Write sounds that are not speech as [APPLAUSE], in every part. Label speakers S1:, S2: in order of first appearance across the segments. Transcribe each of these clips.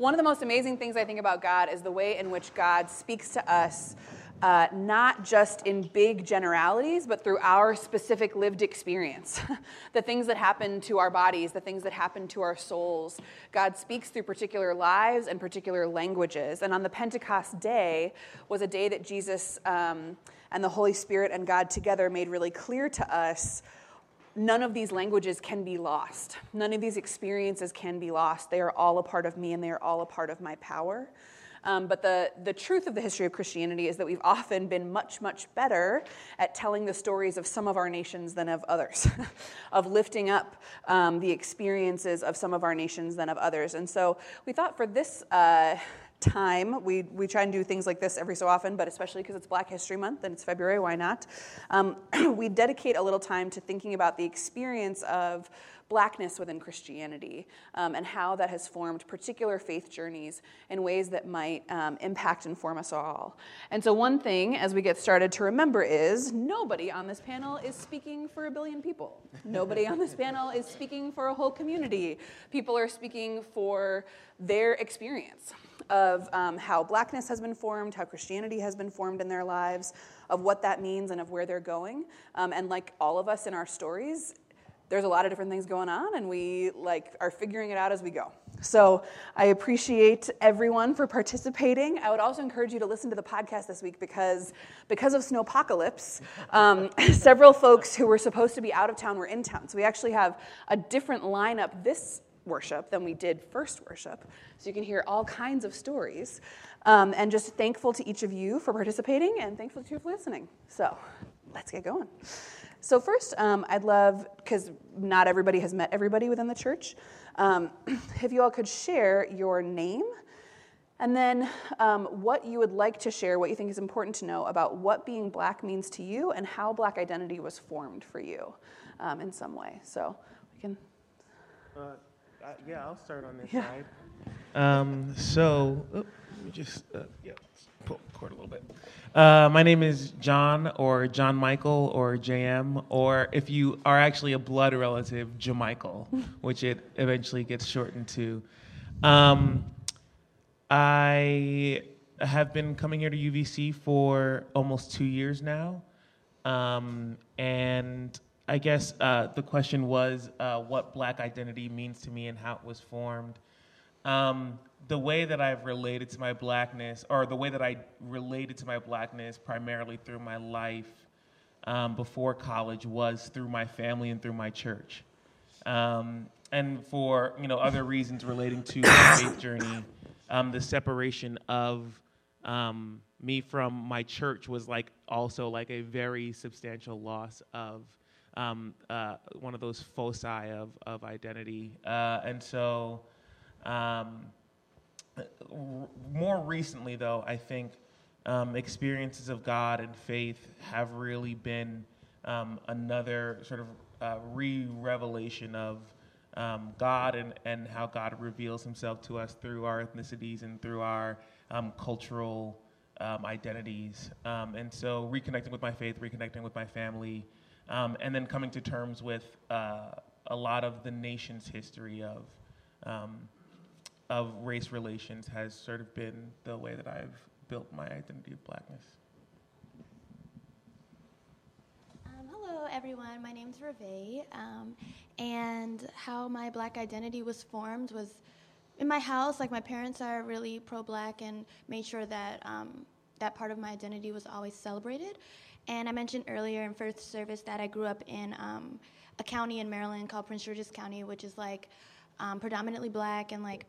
S1: one of the most amazing things I think about God is the way in which God speaks to us uh, not just in big generalities, but through our specific lived experience. [LAUGHS] the things that happen to our bodies, the things that happen to our souls. God speaks through particular lives and particular languages. And on the Pentecost day was a day that Jesus um, and the Holy Spirit and God together made really clear to us none of these languages can be lost. None of these experiences can be lost. They are all a part of me and they are all a part of my power. Um, but the, the truth of the history of Christianity is that we've often been much, much better at telling the stories of some of our nations than of others, [LAUGHS] of lifting up um, the experiences of some of our nations than of others. And so we thought for this. Uh, time. We, we try and do things like this every so often, but especially because it's Black History Month and it's February, why not? Um, [CLEARS THROAT] we dedicate a little time to thinking about the experience of blackness within Christianity um, and how that has formed particular faith journeys in ways that might um, impact and form us all. And so, one thing as we get started to remember is nobody on this panel is speaking for a billion people. Nobody on this panel is speaking for a whole community. People are speaking for their experience of um, how blackness has been formed, how Christianity has been formed in their lives, of what that means and of where they're going. Um, and like all of us in our stories, there's a lot of different things going on and we like are figuring it out as we go. So i appreciate everyone for participating. I would also encourage you to listen to the podcast this week because because of snowpocalypse. Um, [LAUGHS] several folks who were supposed to be out of town were in town. So we actually have a different lineup this worship than we did first worship. So you can hear all kinds of stories. Um, and just thankful to each of you for participating and thankful to you for listening. So let's get going so, first, um, I'd love, because not everybody has met everybody within the church, um, [CLEARS THROAT] if you all could share your name and then um, what you would like to share, what you think is important to know about what being black means to you and how black identity was formed for you um, in some way. So, we can.
S2: Uh, uh, yeah, I'll start on this yeah. side. Um, so, oh, let me just, uh, yeah, pull the cord a little bit. Uh, my name is John, or John Michael, or JM, or if you are actually a blood relative, Jamichael, [LAUGHS] which it eventually gets shortened to. Um, I have been coming here to UVC for almost two years now, um, and I guess uh, the question was uh, what Black identity means to me and how it was formed. Um, the way that I've related to my blackness, or the way that I related to my blackness primarily through my life um, before college, was through my family and through my church. Um, and for you know other reasons relating to my [COUGHS] faith journey, um, the separation of um, me from my church was like also like a very substantial loss of um, uh, one of those foci of of identity, uh, and so. Um, more recently, though, I think um, experiences of God and faith have really been um, another sort of uh, re revelation of um, God and, and how God reveals himself to us through our ethnicities and through our um, cultural um, identities. Um, and so, reconnecting with my faith, reconnecting with my family, and then coming to terms with uh, a lot of the nation's history of of race relations has sort of been the way that I've built my identity of blackness.
S3: Um, hello, everyone. My name is um, and how my black identity was formed was in my house. Like my parents are really pro-black and made sure that um, that part of my identity was always celebrated. And I mentioned earlier in first service that I grew up in um, a county in Maryland called Prince George's County, which is like um, predominantly black and like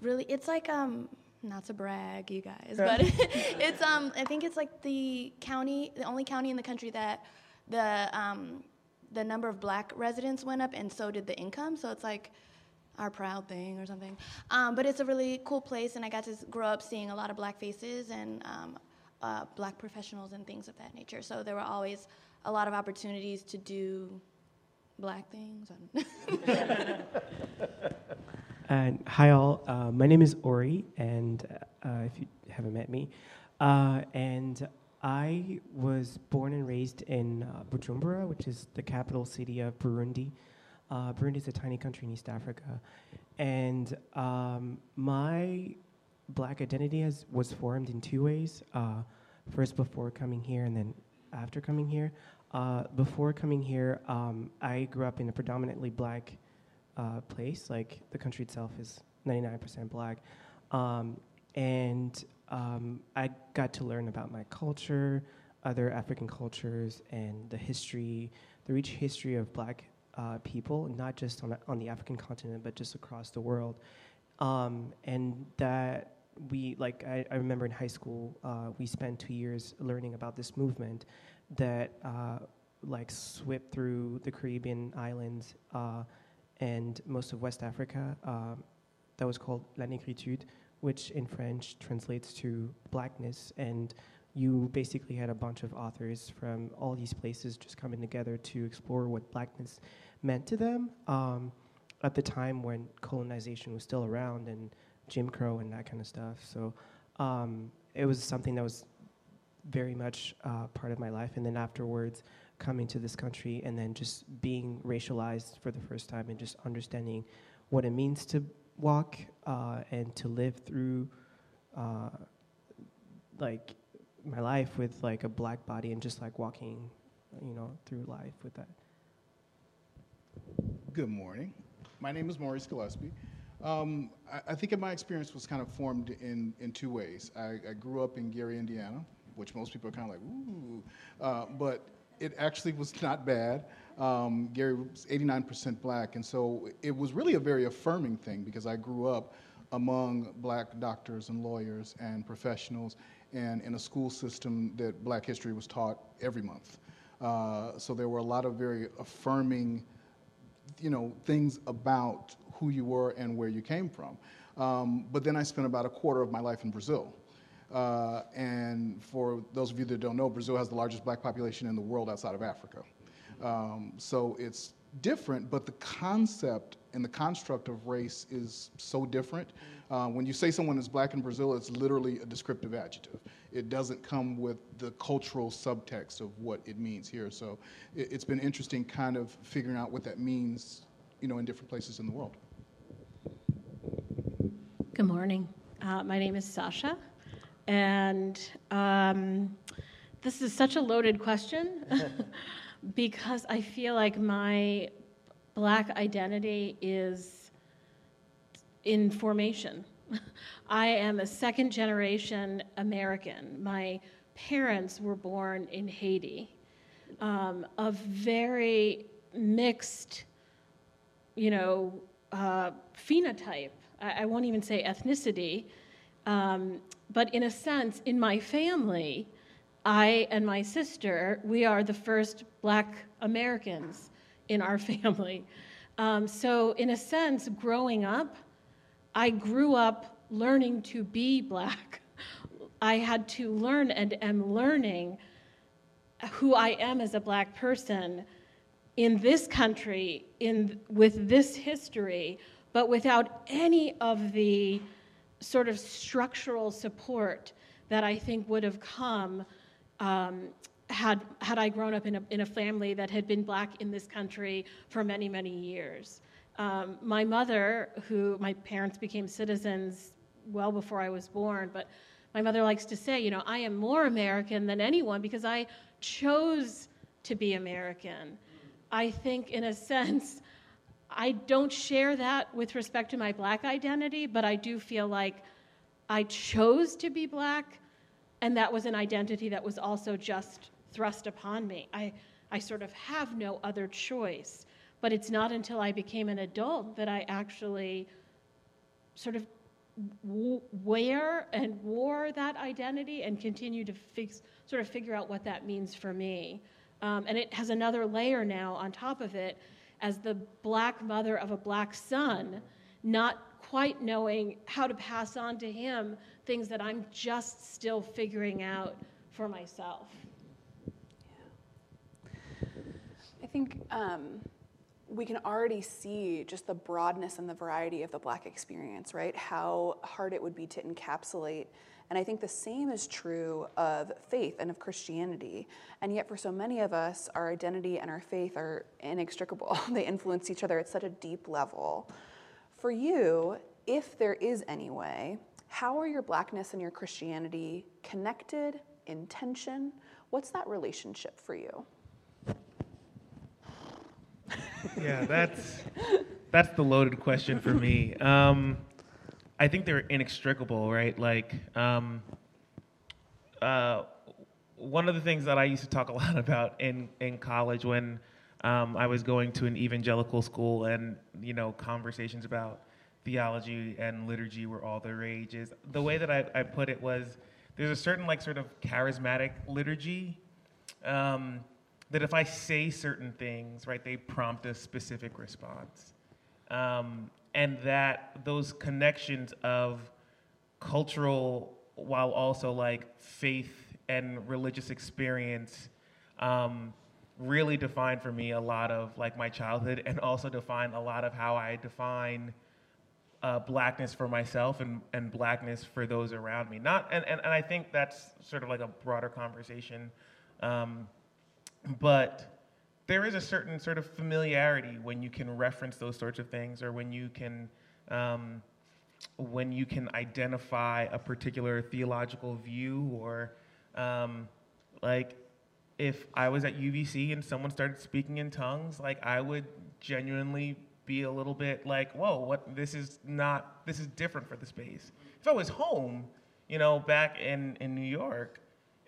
S3: really it's like um not to brag you guys but [LAUGHS] it's um i think it's like the county the only county in the country that the um the number of black residents went up and so did the income. So it's like our proud thing or something. Um, but it's a really cool place and i got to grow up seeing a lot of black faces and um, uh, black professionals and things of that nature. So there were always a lot of opportunities to do black things [LAUGHS] [LAUGHS]
S4: Hi, all. Uh, my name is Ori, and uh, if you haven't met me, uh, and I was born and raised in uh, Bujumbura, which is the capital city of Burundi. Uh, Burundi is a tiny country in East Africa, and um, my black identity has, was formed in two ways. Uh, first, before coming here, and then after coming here. Before coming here, um, I grew up in a predominantly black uh, place. Like the country itself is 99% black. Um, and um, I got to learn about my culture, other African cultures, and the history, the rich history of black uh, people, not just on, on the African continent, but just across the world. Um, and that we, like, I, I, remember in high school, uh, we spent two years learning about this movement that, uh, like, swept through the Caribbean islands uh, and most of West Africa. Um, that was called La Négritude, which in French translates to blackness. And you basically had a bunch of authors from all these places just coming together to explore what blackness meant to them um, at the time when colonization was still around and Jim Crow and that kind of stuff. So um, it was something that was very much uh, part of my life. And then afterwards, coming to this country and then just being racialized for the first time and just understanding what it means to walk uh, and to live through uh, like my life with like a black body and just like walking, you know, through life with that.
S5: Good morning. My name is Maurice Gillespie. Um, I, I, think my experience was kind of formed in, in two ways. I, I, grew up in Gary, Indiana, which most people are kind of like, ooh, uh, but it actually was not bad. Um, Gary was 89% black, and so it was really a very affirming thing because I grew up among black doctors and lawyers and professionals and in a school system that black history was taught every month. Uh, so there were a lot of very affirming you know, things about who you were and where you came from. Um, but then I spent about a quarter of my life in Brazil. Uh, and for those of you that don't know, Brazil has the largest black population in the world outside of Africa. Um, so it's different, but the concept and the construct of race is so different. Uh, when you say someone is black in Brazil, it's literally a descriptive adjective. It doesn't come with the cultural subtext of what it means here. So it, has been interesting kind of figuring out what that means, you know, in different places in the world.
S6: Good morning. Uh, my name is Sasha, and um, this is such a loaded question [LAUGHS] because I feel like my black identity is in formation. [LAUGHS] I am a second generation American. My parents were born in Haiti, um, of very mixed, you know, uh, phenotype. I, I, won't even say ethnicity, um, but in a sense, in my family, I and my sister, we are the first black Americans in our [LAUGHS] family. Um, so, in a sense, growing up, I grew up learning to be black. I had to learn and am learning who I am as a black person in this country, in, with this history, but without any of the sort of structural support that I think would have come um, had, had I grown up in a, in a family that had been black in this country for many, many years. Um, my mother, who my parents became citizens well before I was born, but my mother likes to say, you know, I am more American than anyone because I chose to be American. I think, in a [LAUGHS] sense, I don't share that with respect to my black identity, but I do feel like I chose to be black, and that was an identity that was also just thrust upon me. I, I sort of have no other choice. But it's not until I became an adult that I actually sort of w- wear and wore that identity and continue to fix, sort of figure out what that means for me. Um, and it has another layer now on top of it as the black mother of a black son, not quite knowing how to pass on to him things that I'm just still figuring out for myself.
S1: I think um, we can already see just the broadness and the variety of the Black experience, right? How hard it would be to encapsulate. And I think the same is true of faith and of Christianity. And yet, for so many of us, our identity and our faith are inextricable. [LAUGHS] they influence each other at such a deep level. For you, if there is any way How are your blackness and your Christianity connected, in tension? What's that relationship for you?
S2: yeah, that's that's the loaded question for me. Um, I think they're inextricable, right? Like, um, uh, one of the things that I used to talk a [LAUGHS] lot about in in college when um, I was going to an evangelical school, and you know, conversations about theology and liturgy were all the rage. Is the way that I, I put it was there's a certain like sort of charismatic liturgy. Um, that if I say certain things, right, they prompt a specific response. Um, and that those connections of cultural while also like faith and religious experience um, really define for me a lot of like my childhood and also define a lot of how I define uh, blackness for myself and, and blackness for those around me. Not and, and, and I think that's sort of like a broader conversation. Um, but there is a certain sort of familiarity when you can reference those sorts of things or when you can um, when you can identify a particular theological view or um, like if i was at uvc and someone started speaking in tongues like i would genuinely be a little bit like whoa what this is not this is different for the space. If i was home you know back in in new york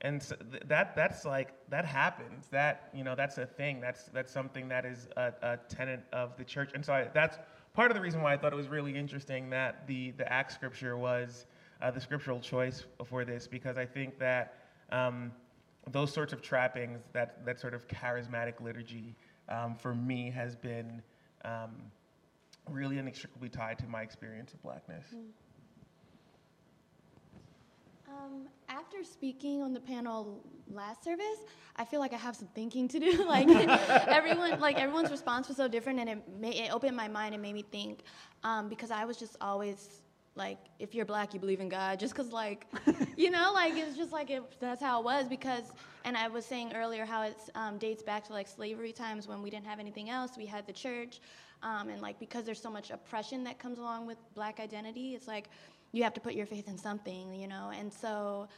S2: and so th- that that's like that happens. That you know that's a thing. That's that's something that is a, a tenet of the church. And so I, that's part of the reason why i thought it was really interesting that the the act scripture was uh, the scriptural choice for this because i think that um, those sorts of trappings that that sort of charismatic liturgy um, for me has been um, really inextricably tied to my experience of blackness. Mm.
S3: Um, after speaking on the panel last service, I feel like I have some thinking to do. [LAUGHS] like [LAUGHS] everyone, like everyone's response was so different, and it made, it opened my mind and made me think. Um, because I was just always like, if you're black, you believe in God, just because like, [LAUGHS] you know, like it's just like it, that's how it was. Because, and I was saying earlier how it um, dates back to like slavery times when we didn't have anything else. We had the church, um, and like because there's so much oppression that comes along with black identity, it's like you have to put your faith in something, you know. And so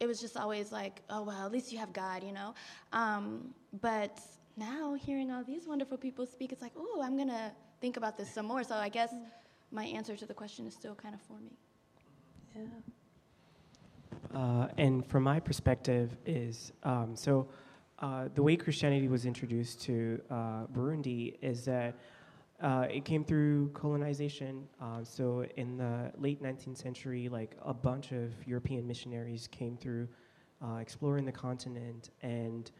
S3: it was just always like, oh well, at least you have God, you know. Um, but now hearing all these wonderful people speak, it's like, oh, I'm gonna think about this some more. So I guess my answer to the question is still kind of forming.
S4: Yeah. Uh, and from my perspective is um, so uh, the way Christianity was introduced to uh, Burundi is that uh, it came through colonization. Uh, so in the late 19th century, like a bunch of European missionaries came through, uh, exploring the continent, and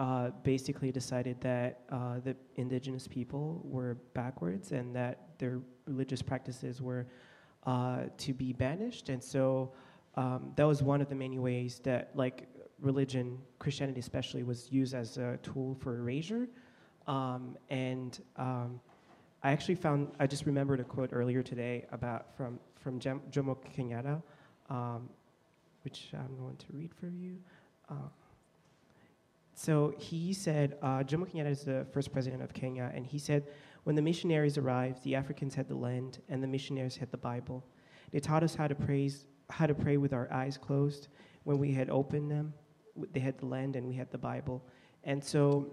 S4: uh, basically decided that uh, the indigenous people were backwards and that their religious practices were uh, to be banished. And so um, that was one of the many ways that, like, religion, Christianity especially, was used as a tool for erasure. Um, and um, I actually found, I just remembered a quote earlier today about from, from Jomo Kenyatta, um, which I'm going to read for you. Uh, so he said, uh, Jomo Kenyatta is the first president of Kenya, and he said, when the missionaries arrived, the Africans had the land, and the missionaries had the Bible. They taught us how to praise, how to pray with our eyes closed. When we had opened them, they had the land, and we had the Bible. And so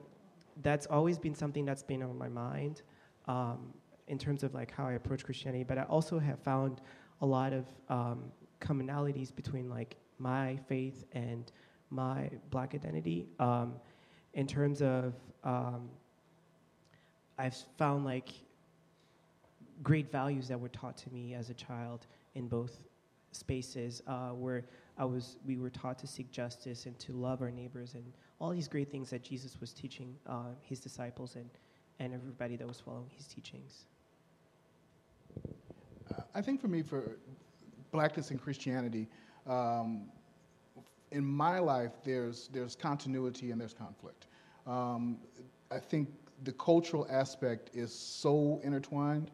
S4: that's always been something that's been on my mind um, in terms of like how I approach Christianity, but I also have found a lot of um, commonalities between like my faith and my black identity. Um, in terms of, um, I've found like great values that were taught to me as a child in both spaces uh, where I was, we were taught to seek justice and to love our neighbors and all these great things that Jesus was teaching uh, his disciples and and everybody that was following his teachings?
S5: I think for me, for blackness and Christianity, um, in my life, there's, there's continuity and there's conflict. Um, I think the cultural aspect is so intertwined,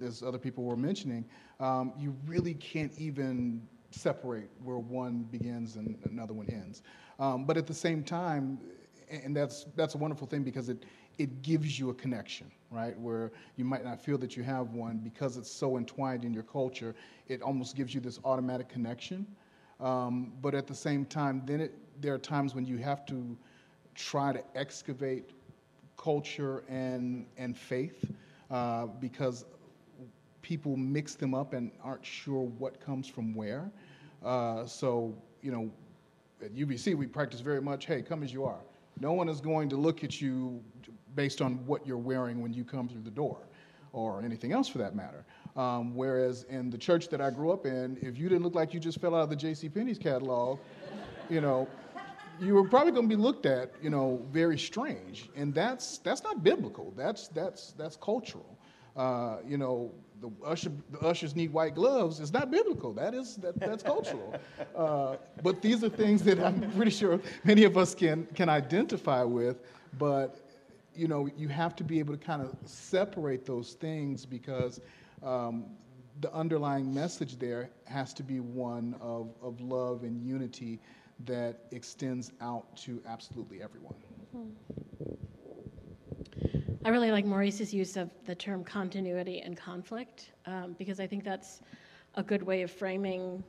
S5: as other people were mentioning, um, you really can't even separate where one begins and another one ends. Um, but at the same time, and that's, that's a wonderful thing because it, it gives you a connection, right? Where you might not feel that you have one because it's so entwined in your culture, it almost gives you this automatic connection. Um, but at the same time, then it, there are times when you have to try to excavate culture and, and faith uh, because people mix them up and aren't sure what comes from where. Uh, so, you know, at UVC we practice very much hey, come as you are. No one is going to look at you based on what you're wearing when you come through the door, or anything else for that matter. Um, whereas in the church that I grew up in, if you didn't look like you just fell out of the J.C. Penney's catalog, you know, you were probably going to be looked at, you know, very strange, and that's that's not biblical. That's that's that's cultural. Uh, you know, the, usher, the ushers need white gloves is not biblical. That is that, that's cultural. Uh, but these are things that I'm pretty sure many of us can can identify with. But you know, you have to be able to kind of separate those things because. Um, the underlying message there has to be one of, of love and unity that extends out to absolutely everyone.
S6: I really like Maurice's use of the term continuity and conflict um, because I think that's a good way of framing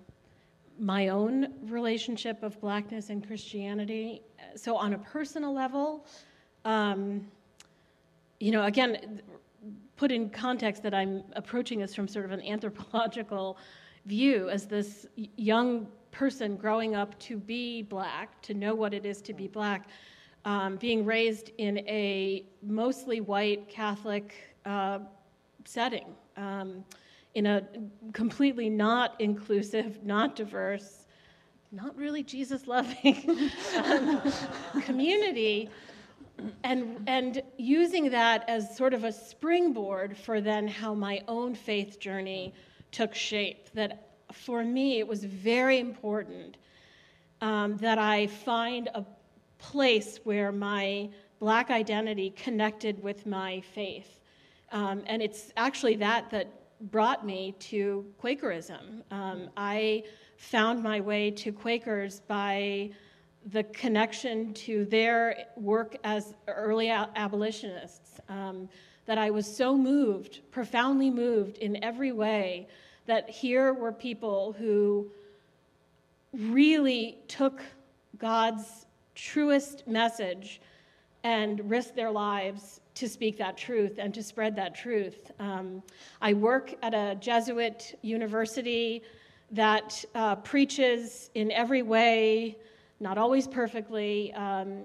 S6: my own relationship of blackness and Christianity. So, on a personal level, um, you know, again, put in context that I'm approaching this from sort of an anthropological view as this young person growing up to be black, to know what it is to be black, um, being raised in a mostly white Catholic uh, setting, um, in a completely not inclusive, not diverse, not really Jesus loving [LAUGHS] um, community. And, and using that as sort of a springboard for then how my own faith journey took shape. That for me, it was very important um, that I find a place where my black identity connected with my faith. Um, and it's actually that that brought me to Quakerism. Um, I found my way to Quakers by the connection to their work as early abolitionists. Um, that I was so moved, profoundly moved in every way, that here were people who really took God's truest message and risk their lives to speak that truth and to spread that truth. Um, I work at a Jesuit university that uh, preaches in every way, not always perfectly, um,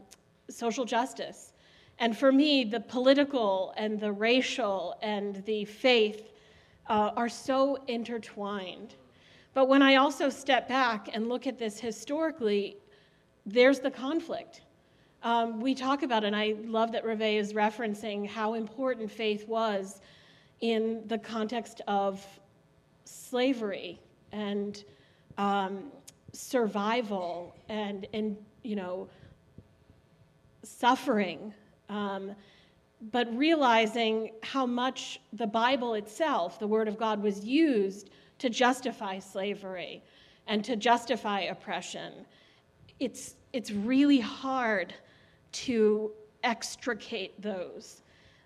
S6: social justice. And for me, the political and the racial and the faith uh, are so intertwined. But when I also step back and look at this historically, there's the conflict. Um, we talk about, and I love that Reve is referencing how important faith was in the context of slavery and um, survival and, and, you know, suffering. Um, but realizing how much the Bible itself, the Word of God, was used to justify slavery and to justify oppression. It's, it's really hard to extricate those.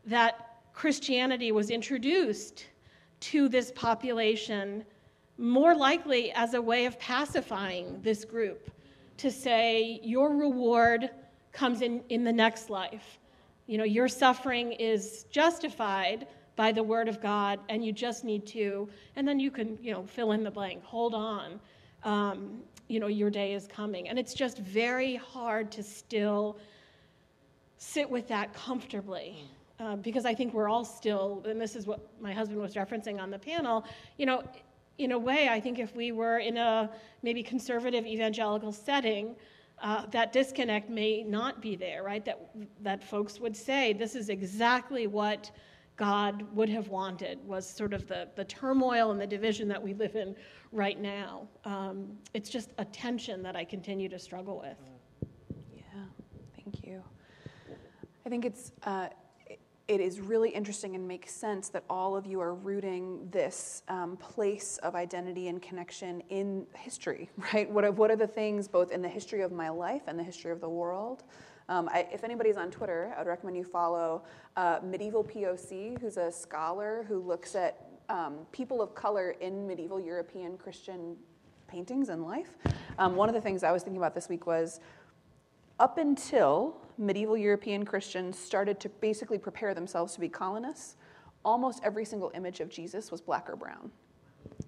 S6: That Christianity was introduced to this population more likely as a way of pacifying this group, to say, Your reward comes in, in the next life you know, your suffering is justified by the word of God, and you just need to, and then you can, you know, fill in the blank, hold on. Um, you know, your day is coming. And it's just very hard to still sit with that comfortably. Uh, because I think we're all still, and this is what my husband was referencing on the panel, you know, in a way, I think if we were in a maybe conservative evangelical setting, uh, that disconnect may not be there, right? That, that folks would say, this is exactly what God would have wanted, was sort of the, the turmoil and the division that we live in right now. Um, it's just a tension that I continue to struggle with.
S1: Yeah, thank you. I think it's. Uh, it is really interesting and makes sense that all of you are rooting this um, place of identity and connection in history, [LAUGHS] right? What are, what are the things, both in the history of my life and the history of the world, Um, I, if anybody's on Twitter, I would recommend you follow uh, Medieval POC, who's a scholar who looks at um, people of color in medieval European Christian paintings and life. Um, one of the things I was thinking about this week was up until medieval European Christians started to basically prepare themselves to be colonists, almost every single image of Jesus was black or brown.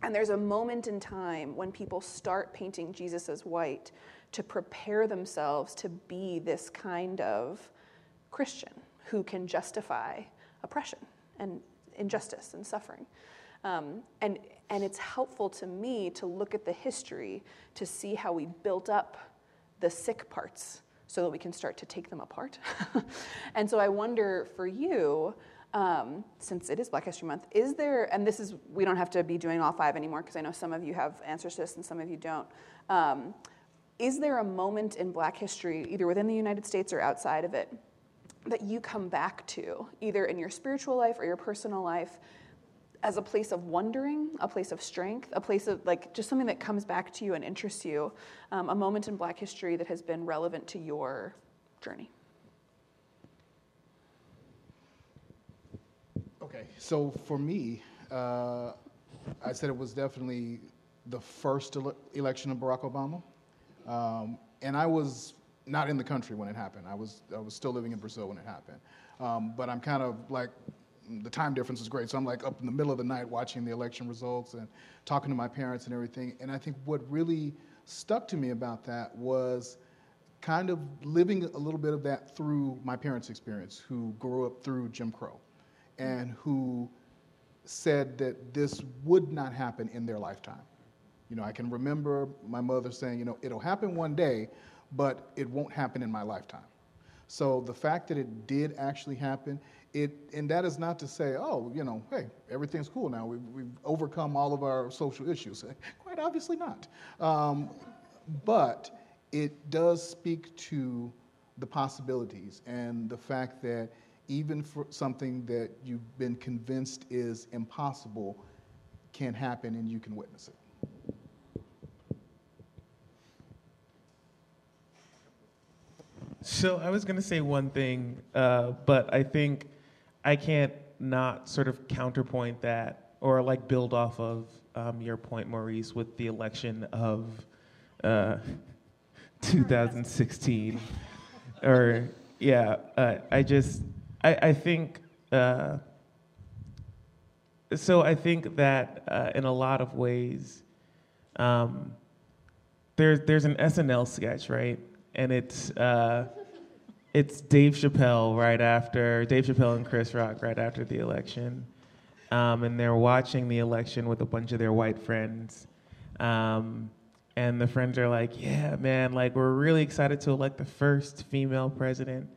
S1: And there's a moment in time when people start painting Jesus as white to prepare themselves to be this kind of Christian who can justify oppression and injustice and suffering. Um, and, and it's helpful to me to look at the history to see how we built up the sick parts so that we can start to take them apart. [LAUGHS] and so I wonder for you, um, since it is Black History Month, is there, and this is, we don't have to be doing all five anymore because I know some of you have answers to this and some of you don't. Um, is there a moment in Black history, either within the United States or outside of it, that you come back to, either in your spiritual life or your personal life, as a place of wondering, a place of strength, a place of like just something that comes back to you and interests you, um, a moment in Black history that has been relevant to your journey?
S5: Okay, so for me, uh, I said it was definitely the first ele- election of Barack Obama, um, and I was not in the country when it happened. I was I was still living in Brazil when it happened, um, but I'm kind of like the time difference is great. So I'm like up in the middle of the night watching the election results and talking to my parents and everything. And I think what really stuck to me about that was kind of living a little bit of that through my parents' experience, who grew up through Jim Crow and who said that this would not happen in their lifetime. You know, I can remember my mother saying, you know, it'll happen one day, but it won't happen in my lifetime. So the fact that it did actually happen, it, and that is not to say, oh, you know, hey, everything's cool now. We've, we've overcome all of our social issues. [LAUGHS] Quite obviously not. Um, but it does speak to the possibilities and the fact that even for something that you've been convinced is impossible can happen and you can witness it.
S2: So I was going to say one thing, uh, but I think I can't not sort of counterpoint that or like build off of um, your point, Maurice, with the election of uh, 2016. or yeah, uh, I just I, I think uh, so. I think that uh, in a lot of ways, um, there's there's an SNL sketch, right? And it's uh, it's Dave Chappelle right after Dave Chappelle and Chris Rock right after the election, um, and they're watching the election with a bunch of their white friends. Um, and the friends are like, "Yeah, man, like we're really excited to elect the first female president."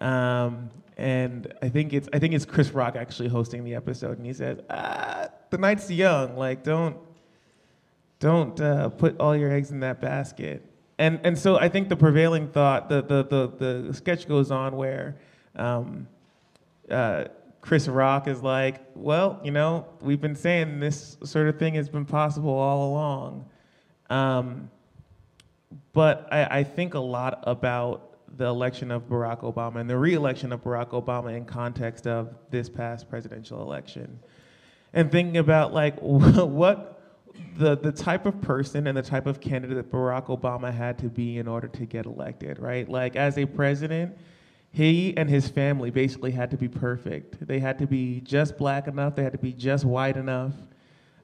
S2: Um, and I think it's I think it's Chris Rock actually hosting the episode, and he says, "Ah, the night's young. Like, don't don't uh, put all your eggs in that basket." And and so I think the prevailing thought, the the the, the sketch goes on where. Um, uh, Chris Rock is like, well, you know, we've been saying this sort of thing has been possible all along. Um, but I, I think a lot about the election of Barack Obama and the reelection of Barack Obama in context of this past presidential election. And thinking about like [LAUGHS] what the the type of person and the type of candidate that Barack Obama had to be in order to get elected, right? Like as a president, he and his family basically had to be perfect. They had to be just black enough, they had to be just white enough.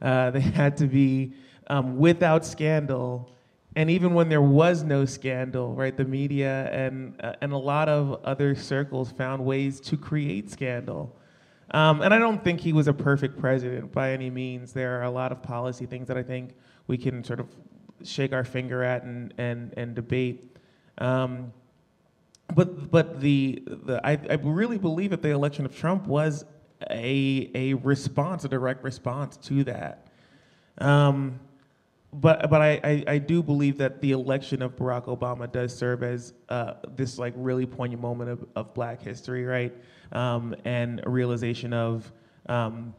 S2: Uh, they [LAUGHS] had to be um, without scandal and even when there was no scandal, right, the media and uh, and a lot of other circles found ways to create scandal. Um, and I don't think he was a perfect president by any means. There are a lot of policy things that I think we can sort of shake our finger at and and and debate. Um, but but the, the I, I really believe that the election of Trump was a a response, a direct response to that. Um, but but I, I, I, do believe that the election of Barack Obama does serve as uh, this like really poignant moment of, of Black history, right? Um, and a realization of um,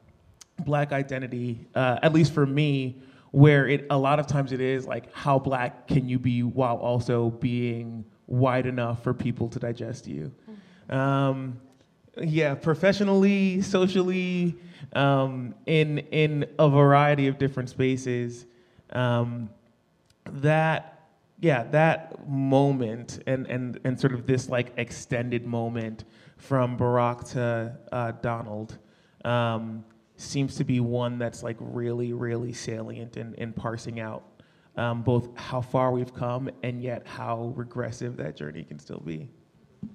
S2: Black identity, uh, at least for me, where it a lot of times it is like how Black can you be while also being wide enough for people to digest you. Um, yeah, professionally, socially, um, in in a variety of different spaces. Um, that yeah, that moment and and and sort of this like extended moment from Barack to uh, Donald um, seems to be one that's like really really salient in, in parsing out um, both how far we've come and yet how regressive that journey can still be.
S1: Yeah,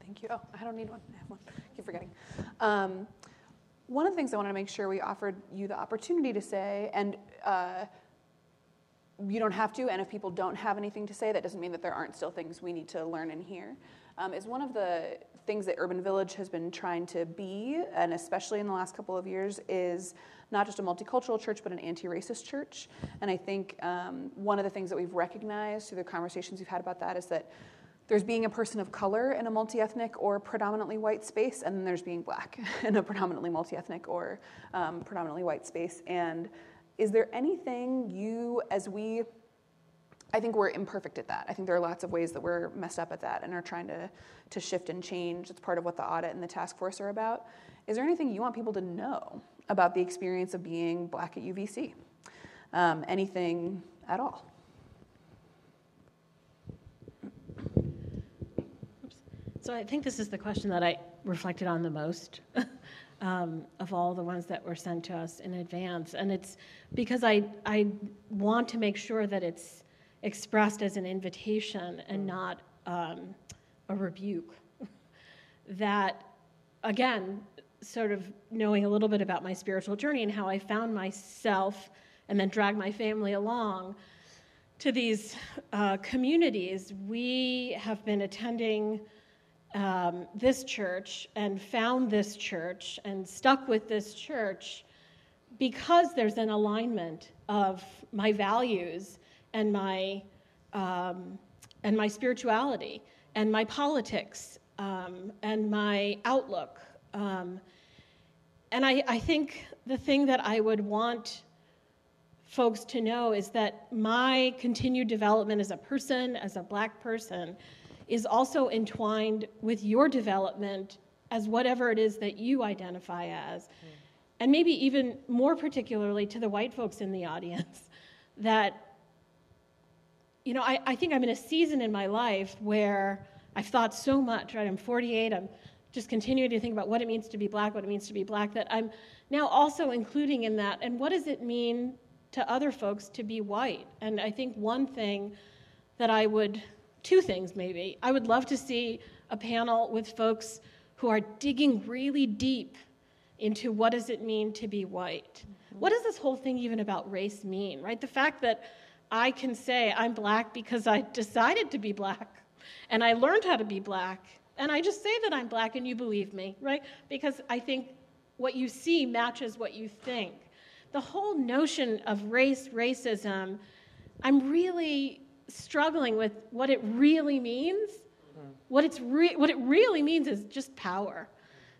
S1: Thank you. Oh, I don't need one. I have one. I keep forgetting. Um, one of the things I wanted to make sure we offered you the opportunity to say, and uh, you don't have to, and if people don't have anything to say, that doesn't mean that there aren't still things we need to learn and hear. Um, is one of the things that Urban Village has been trying to be, and especially in the last couple of years, is not just a multicultural church, but an anti racist church. And I think um, one of the things that we've recognized through the conversations we've had about that is that there's being a person of color in a multi ethnic or predominantly white space, and then there's being black [LAUGHS] in a predominantly multi ethnic or um, predominantly white space. And is there anything you, as we, I think we're imperfect at that. I think there are lots of ways that we're messed up at that and are trying to, to shift and change. It's part of what the audit and the task force are about. Is there anything you want people to know about the experience of being black at UVC? Um, anything at all?
S6: So I think this is the question that I reflected on the most [LAUGHS] um, of all the ones that were sent to us in advance, and it's because I I want to make sure that it's expressed as an invitation and not um, a rebuke. [LAUGHS] that again, sort of knowing a little bit about my spiritual journey and how I found myself and then dragged my family along to these uh, communities. We have been attending um, this church and found this church and stuck with this church because there's an alignment of my values and my um, and my spirituality and my politics um, and my outlook. Um, and I, I think the thing that I would want folks to know is that my continued development as a person, as a black person, is also entwined with your development as whatever it is that you identify as. Mm. And maybe even more particularly to the white folks in the audience, [LAUGHS] that, you know, I, I think I'm in a season in my life where I've thought so much, right? I'm 48, I'm just continuing to think about what it means to be black, what it means to be black, that I'm now also including in that, and what does it mean to other folks to be white? And I think one thing that I would, two things maybe, I would love to see a panel with folks who are digging really deep into what does it mean to be white? Mm-hmm. What does this whole thing even about race mean, right? The fact that I can say I'm black because I decided to be black and I learned how to be black and I just say that I'm black and you believe me, right? Because I think what you see matches what you think. The whole notion of race, racism, I'm really struggling with what it really means. What, it's re- what it really means is just power.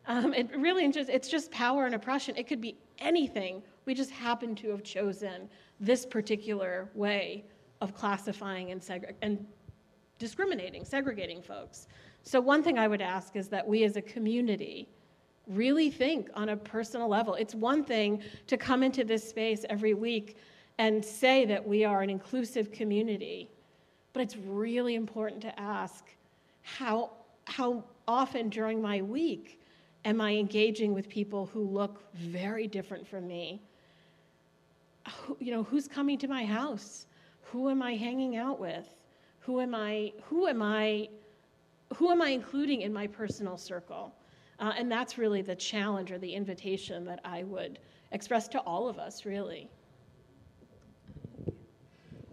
S6: Um, it really just, it's just power and oppression. It could be anything. We just happen to have chosen this particular way of classifying and, seg- and discriminating, segregating folks. So, one thing I would ask is that we as a community really think on a personal level. It's one thing to come into this space every week and say that we are an inclusive community, but it's really important to ask how, how often during my week am I engaging with people who look very different from me? Who, you know, who's coming to my house? Who am I hanging out with? Who am I, who am I who am I including in my personal circle? Uh, and that's really the challenge or the invitation that I would express to all of us, really.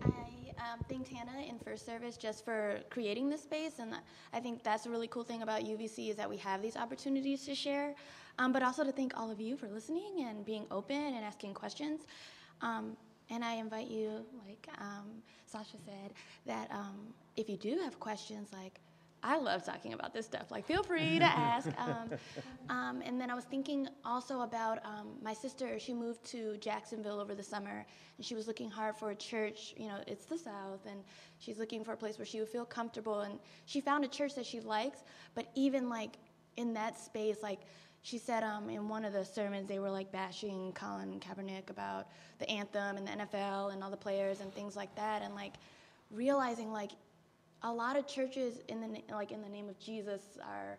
S3: I um, thanked Hannah in first service just for creating this space, and I think that's a really cool thing about UVC is that we have these opportunities to share, um, but also to thank all of you for listening and being open and asking questions. Um, and I invite you, like um, Sasha said, that um, if you do have questions, like I love talking about this stuff. Like, feel free to [LAUGHS] ask. Um, um, and then I was thinking also about um, my sister. She moved to Jacksonville over the summer, and she was looking hard for a church. You know, it's the South, and she's looking for a place where she would feel comfortable. And she found a church that she likes, but even like in that space, like she said um, in one of the sermons they were like bashing Colin Kaepernick about the anthem and the NFL and all the players and things like that, and like realizing like a lot of churches in the like in the name of Jesus are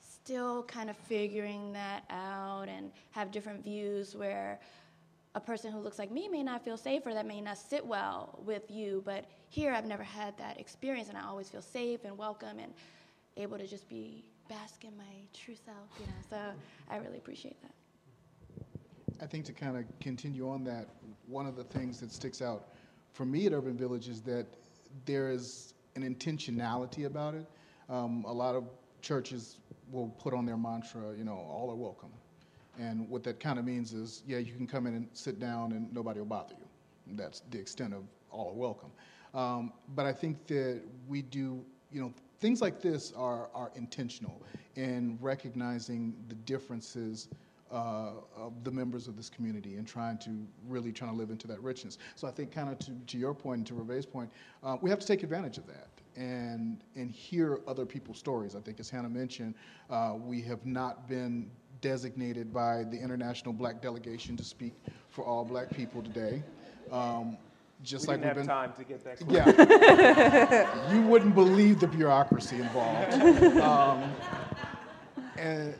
S3: still kind of figuring that out and have different views where a person who looks like me may not feel safe or that may not sit well with you. But here I've never had that experience and I always feel safe and welcome and able to just be bask in my true self you know? So I really appreciate that.
S5: I think to kind of continue on that, one of the things that sticks out for me at Urban Village is that there is an intentionality about it. Um, a lot of churches will put on their mantra, you know, all are welcome. And what that kind of means is, yeah, you can come in and sit down and nobody will bother you. That's the extent of all are welcome. Um, but I think that we do, you know, things like this are, are intentional in recognizing the differences uh, of the members of this community and trying to really trying to live into that richness. So I think kind of to, to your point and to Reve's point, uh, we have to take advantage of that and and hear other people's stories. I think as Hannah mentioned, uh, we have not been designated by the International Black Delegation to speak for all black people today. Um, just
S2: we
S5: like
S2: didn't
S5: we've
S2: have
S5: been,
S2: time to get that.
S5: yeah, [LAUGHS] you wouldn't believe the bureaucracy involved. [LAUGHS] Um, and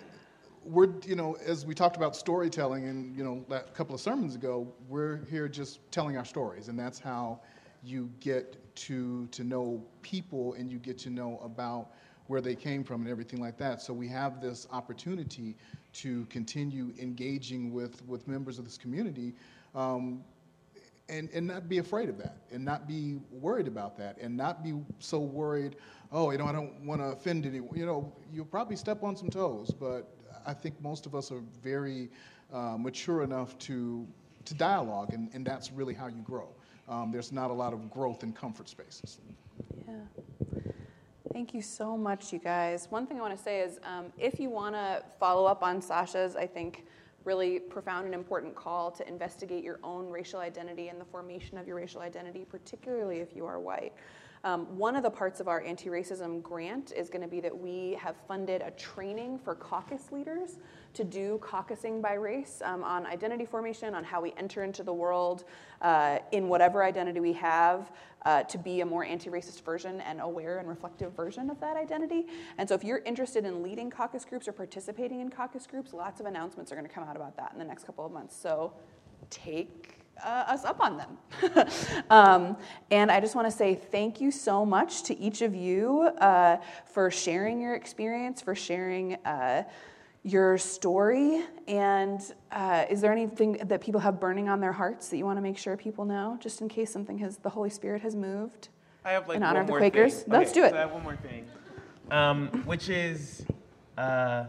S5: we're, you know, as we talked about storytelling and, you know, a couple of sermons ago, we're here just telling our stories. And that's how you get to, to know people and you get to know about where they came from and everything like that. So we have this opportunity to continue engaging with, with members of this community um, and, and not be afraid of that and not be worried about that and not be so worried, oh, you know, I don't want to offend anyone. You know, you'll probably step on some toes, but I think most of us are very uh, mature enough to, to dialogue, and, and that's really how you grow. Um, there's not a lot of growth in comfort spaces.
S1: Yeah. Thank you so much, you guys. One thing I want to say is um, if you want to follow up on Sasha's, I think, really profound and important call to investigate your own racial identity and the formation of your racial identity, particularly if you are white. Um, one of the parts of our anti racism grant is going to be that we have funded a training for caucus leaders to do caucusing by race um, on identity formation, on how we enter into the world uh, in whatever identity we have uh, to be a more anti racist version and aware and reflective version of that identity. And so, if you're interested in leading caucus groups or participating in caucus groups, lots of announcements are going to come out about that in the next couple of months. So, take uh, us up on them. [LAUGHS] um, and I just want to say thank you so much to each of you uh, for sharing your experience, for sharing uh, your story. And uh, is there anything that people have burning on their hearts that you want to make sure people know, just in case something has, the Holy Spirit has moved?
S2: I have like
S1: in honor
S2: one
S1: of the
S2: more
S1: Quakers?
S2: Thing.
S1: Let's do it.
S2: So I have one more thing, um, which is uh,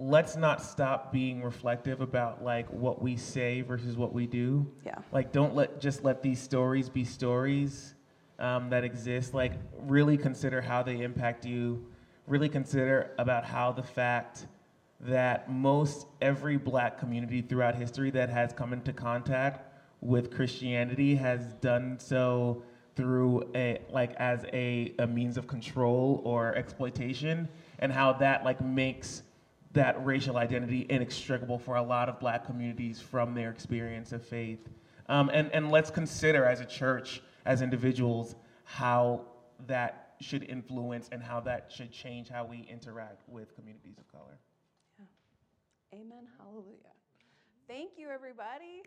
S2: let's not stop being reflective about like what we say versus what we do.
S1: Yeah.
S2: Like don't let just let these stories be stories um, that exist. Like really consider how they impact you. Really consider about how the fact that most every black community throughout history that has come into contact with Christianity has done so through a like as a, a means of control or exploitation and how that like makes that racial identity inextricable for a lot of black communities from their experience of faith. Um, and, and let's consider as a church, as individuals, how that should influence and how that should change how we interact with communities of color.
S1: Amen. Hallelujah. Thank you, everybody.